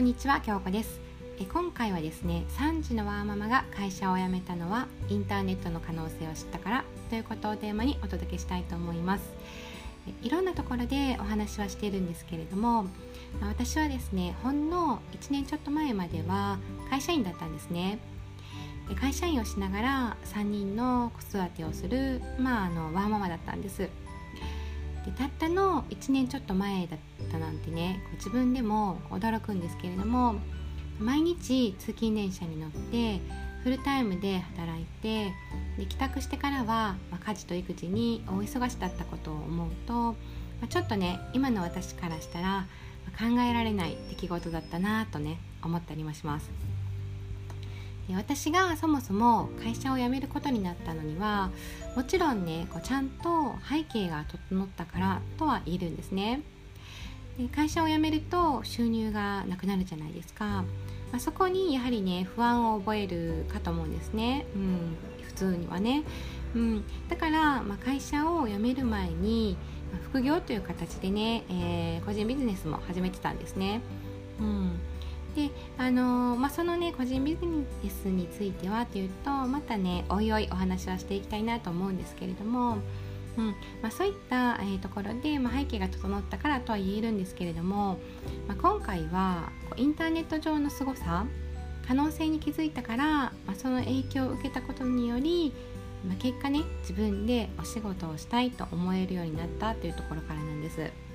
こんにちは京子です。え今回はですね3児のワーママが会社を辞めたのはインターネットの可能性を知ったからということをテーマにお届けしたいと思います。いろんなところでお話はしているんですけれども私はですねほんの1年ちょっと前までは会社員だったんですね。会社員をしながら3人の子育てをする、まあ、あのワーママだったんです。でたったの1年ちょっと前だったなんてね自分でも驚くんですけれども毎日通勤電車に乗ってフルタイムで働いてで帰宅してからは、まあ、家事と育児に大忙しだったことを思うと、まあ、ちょっとね今の私からしたら、ま、考えられない出来事だったなとね思ったりもします。私がそもそも会社を辞めることになったのにはもちろんねこうちゃんと背景が整ったからとは言えるんですね。で会社を辞めると収入がなくなるじゃないですか、まあ、そこにやはりね不安を覚えるかと思うんですね、うん、普通にはね、うん、だから、まあ、会社を辞める前に、副業という形でね、えー、個人ビジネスも始めてたんですね、うん。であのー、まあ、そのね個人ビジネスについてはというとまたねおいおいお話はしていきたいなと思うんですけれども、うんまあ、そういった、えー、ところで、まあ、背景が整ったからとは言えるんですけれども、まあ、今回はインターネット上の凄さ可能性に気づいたから、まあ、その影響を受けたことにより、まあ、結果ね自分でお仕事をしたいと思えるようになったというところからなんです。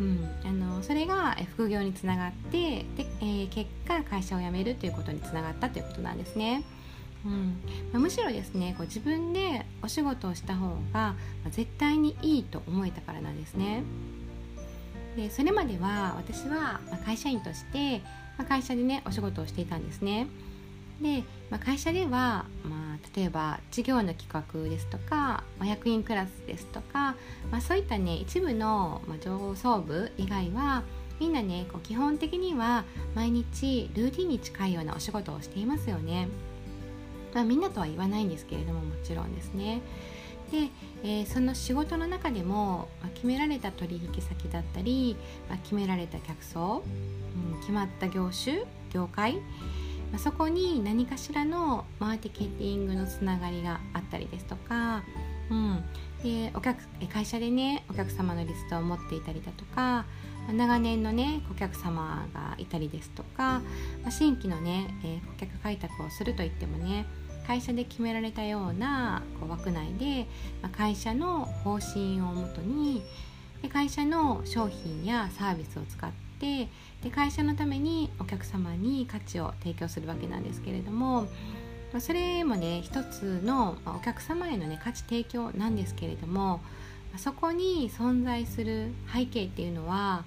うん、あのそれが副業につながってで、えー、結果会社を辞めるということにつながったということなんですね。うんまあ、むしろですねこう自分でお仕事をした方が、ま、絶対にいいと思えたからなんですね。でそれまでは私は、ま、会社員として、ま、会社でねお仕事をしていたんですね。で、まあ、会社では、まあ、例えば事業の企画ですとか、まあ、役員クラスですとか、まあ、そういったね一部の、まあ、上層部以外はみんなねこう基本的には毎日ルーティンに近いようなお仕事をしていますよね。まあ、みんなとは言わないんですけれどももちろんですね。で、えー、その仕事の中でも、まあ、決められた取引先だったり、まあ、決められた客層、うん、決まった業種業界そこに何かしらのマーケティングのつながりがあったりですとか、うん、でお客会社でねお客様のリストを持っていたりだとか長年のね顧客様がいたりですとか、ま、新規のね、え、顧客開拓をするといってもね会社で決められたようなこう枠内で、ま、会社の方針をもとにで会社の商品やサービスを使ってってで会社のためにお客様に価値を提供するわけなんですけれどもそれもね一つのお客様への、ね、価値提供なんですけれどもそこに存在する背景っていうのは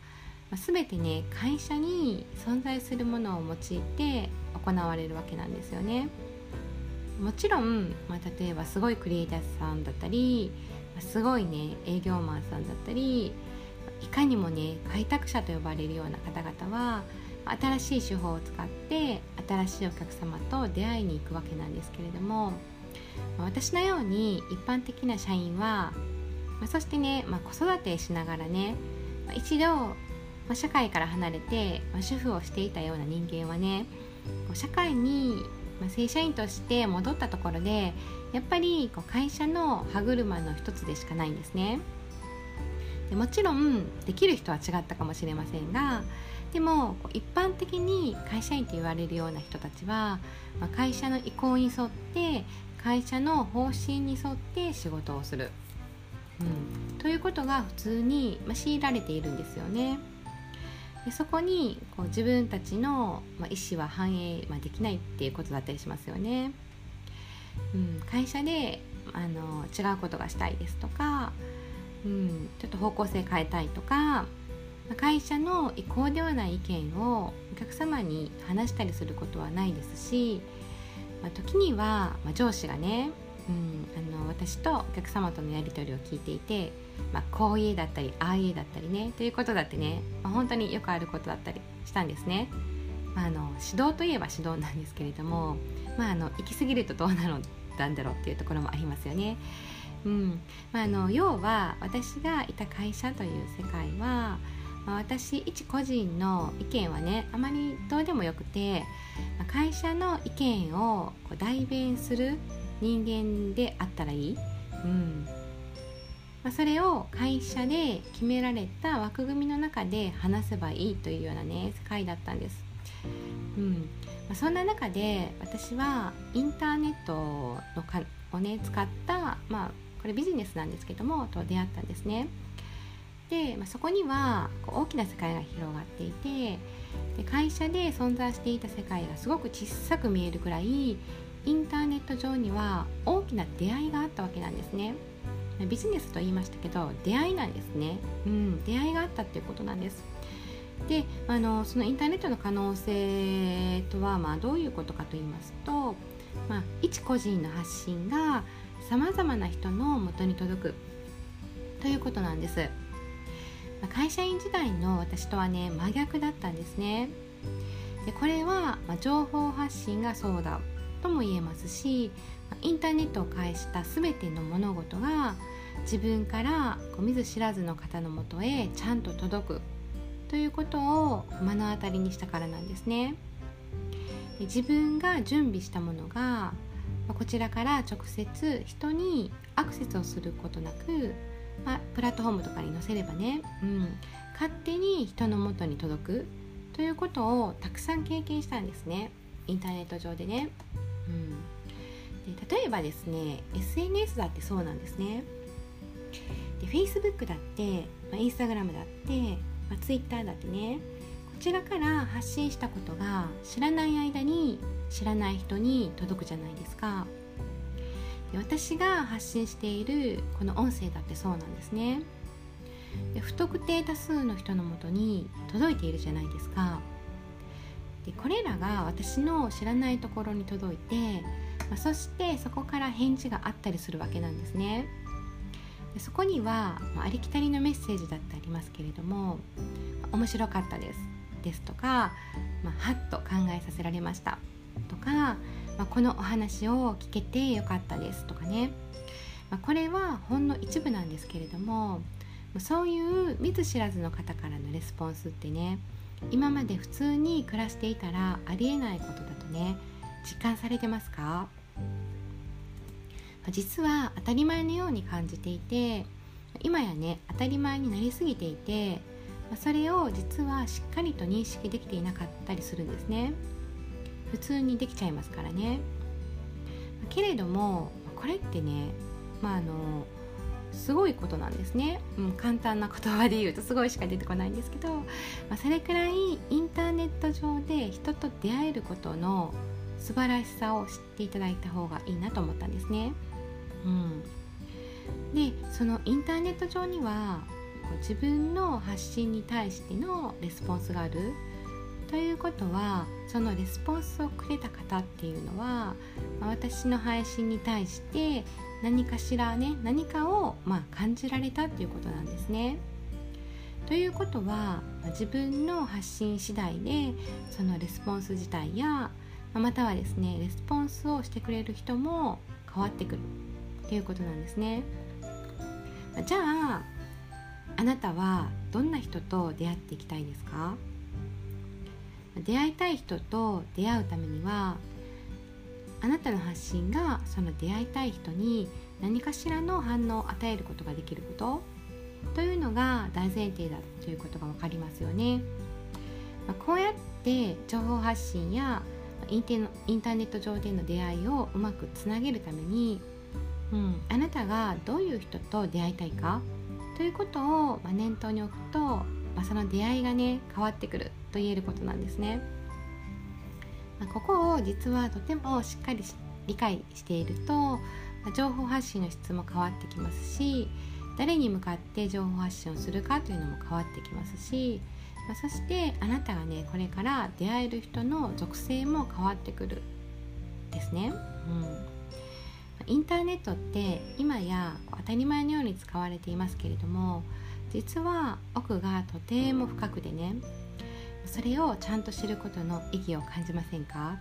全てね会社に存在するものを用いて行われるわけなんですよね。もちろん、まあ、例えばすごいクリエイターさんだったりすごいね営業マンさんだったりいかにもね開拓者と呼ばれるような方々は新しい手法を使って新しいお客様と出会いに行くわけなんですけれども私のように一般的な社員はまそしてね、まあ、子育てしながらね一度ま社会から離れてま主婦をしていたような人間はね社会にま正社員として戻ったところでやっぱりこう会社の歯車の一つでしかないんですね。でもちろんできる人は違ったかもしれませんがでも一般的に会社員と言われるような人たちは、まあ、会社の意向に沿って会社の方針に沿って仕事をする、うん、ということが普通に、まあ、強いられているんですよね。でそこにこう自分たちの、まあ、意思は反映、まあ、できないっていうことだったりしますよね。うん、会社であの違うことがしたいですとかうん、ちょっと方向性変えたいとか会社の意向ではない意見をお客様に話したりすることはないですし、まあ、時には、まあ、上司がね、うん、あの私とお客様とのやり取りを聞いていて、まあ、こういうだったりああいうだったりねということだってね、まあ、本当によくあることだったりしたんですね。まあ、あの指導といえば指導なんですけれども、まあ、あの行き過ぎるとどうなるんだろうっていうところもありますよね。うん。まあ、あの要は私がいた会社という世界はまあ、私一個人の意見はねあまりどうでもよくて、まあ、会社の意見をこう代弁する人間であったらいい、うん。まあ、それを会社で決められた枠組みの中で話せばいいというようなね世界だったんです。うん。まあ、そんな中で私はインターネットのかをね使った、まあ、これビジネスなんですけどもと出会ったんですね。で、まあ、そこにはこう大きな世界が広がっていてで会社で存在していた世界がすごく小さく見えるくらいインターネット上には大きな出会いがあったわけなんですね。ビジネスと言いましたけど出会いなんですね、うん、出会いがあったっていうことなんですであのそのインターネットの可能性とは、まあ、どういうことかと言いますと、まあ、一個人の発信がさまざまな人のもとに届く。ということなんです、ま、会社員時代の私とはね真逆だったんですね。でこれは、まあ、情報発信がそうだとも言えますしインターネットを介した全ての物事が自分からこう見ず知らずの方のもとへちゃんと届く。ということを目の当たりにしたからなんですね。自分が準備したものがこちらから直接人にアクセスをすることなく、まあ、プラットフォームとかに載せればね、うん、勝手に人のもとに届くということをたくさん経験したんですねインターネット上でね。うん、で例えばですね SNS だってそうなんですね。で Facebook だって、まあ、Instagram だってまあ、Twitter だってねちらから発信したことが知らない間に知らない人に届くじゃないですか。で私が発信しているこの音声だってそうなんですね。で不特定多数の人のもとに届いているじゃないですか。でこれらが私の知らないところに届いて、まあ、そしてそこから返事があったりするわけなんですね。でそこには、まあ、ありきたりのメッセージだってありますけれども「面白かったです」ですとか、まあ、はっと考えさせられましたとか、まあ、このお話を聞けてよかったですとかね、まあ、これはほんの一部なんですけれどもそういう見ず知らずの方からのレスポンスってね今まで普通に暮らしていたらありえないことだとね実感されてますか？実は当たり前のように感じていて今やね当たり前になりすぎていてそれを実はしっかりと認識できていなかったりするんですね。普通にできちゃいますからね。けれどもこれってねまああのすごいことなんですね、うん、簡単な言葉で言うとすごいしか出てこないんですけど、まあ、それくらいインターネット上で人と出会えることの素晴らしさを知っていただいた方がいいなと思ったんですね。うん、でそのインターネット上には自分の発信に対してのレスポンスがあるということはそのレスポンスをくれた方っていうのは私の配信に対して何かしらね何かをま感じられたっていうことなんですね。ということは自分の発信次第でそのレスポンス自体やまたはですねレスポンスをしてくれる人も変わってくるっていうことなんですねじゃああなたはどんな人と出会っていきたいですか？出会いたい人と出会うためにはあなたの発信がその出会いたい人に何かしらの反応を与えることができること？というのが大前提だということが分かりますよね。まこうやって情報発信やインターネット上での出会いをうまくつなげるためにうん、あなたがどういう人と出会いたいか？ということを、まあ、念頭に置くと、まあ、その出会いがね変わってくると言えることなんですね。まあ、ここを実はとてもしっかり理解していると、まあ、情報発信の質も変わってきますし誰に向かって情報発信をするかというのも変わってきますし、まあ、そしてあなたがねこれから出会える人の属性も変わってくるですね。うんインターネットって今や当たり前のように使われていますけれども実は奥がとても深くでねそれをちゃんと知ることの意義を感じませんか？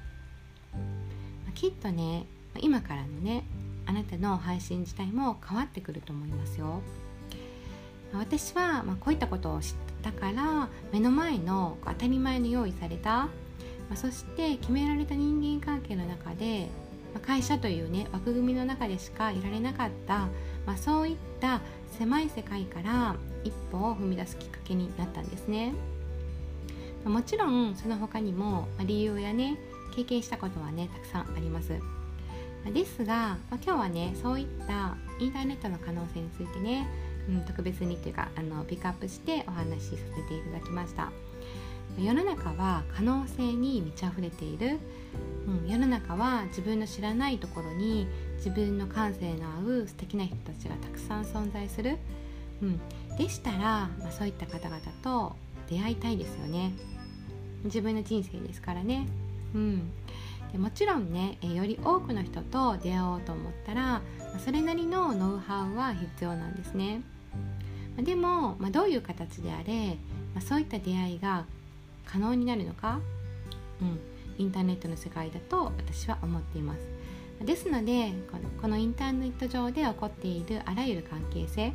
きっとね今からのねあなたの配信自体も変わってくると思いますよ。私はまこういったことを知ったから目の前の当たり前の用意された、まそして決められた人間関係の中で、ま会社というね枠組みの中でしかいられなかった、まあ、そういった狭い世界から一歩を踏み出すきっかけになったんですね。もちろんその他にも理由やね経験したことはねたくさんあります。ですが、まあ、今日はねそういったインターネットの可能性についてね、うん、特別にというかあのピックアップしてお話しさせていただきました世の中は可能性に満ち溢れている、うん、世の中は自分の知らないところに自分の感性の合う素敵な人たちがたくさん存在する、うん、でしたら、まあ、そういった方々と出会いたいですよね。自分の人生ですからね。うんでもちろんねより多くの人と出会おうと思ったらそれなりのノウハウは必要なんですね。でも、まあ、どういう形であれ、まあ、そういった出会いが可能になるのか、うん、インターネットの世界だと私は思っています。ですのでこのこのインターネット上で起こっているあらゆる関係性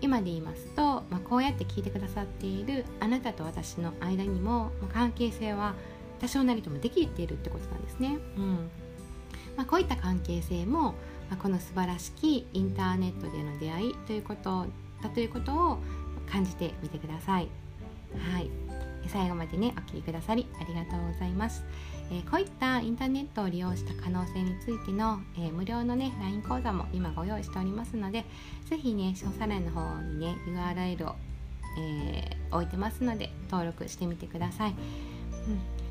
今で言いますと、まあ、こうやって聞いてくださっているあなたと私の間にも、まあ、関係性は多少なりともできているってことなんですね。うん。まあ、こういった関係性も、まあ、この素晴らしきインターネットでの出会いということだということを感じてみてください。はい。最後までねお聴きくださりありがとうございます、えー、こういったインターネットを利用した可能性についての、えー、無料のね LINE 講座も今ご用意しておりますので是非ね詳細欄の方にね URL を、えー、置いてますので登録してみてください、うん。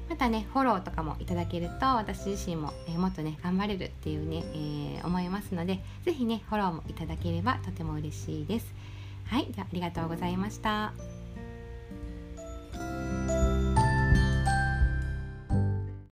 またねフォローとかもいただけると私自身も、えー、もっとね頑張れるっていうね、えー、思いますので是非ねフォローもいただければとても嬉しいです。はい。ではありがとうございました。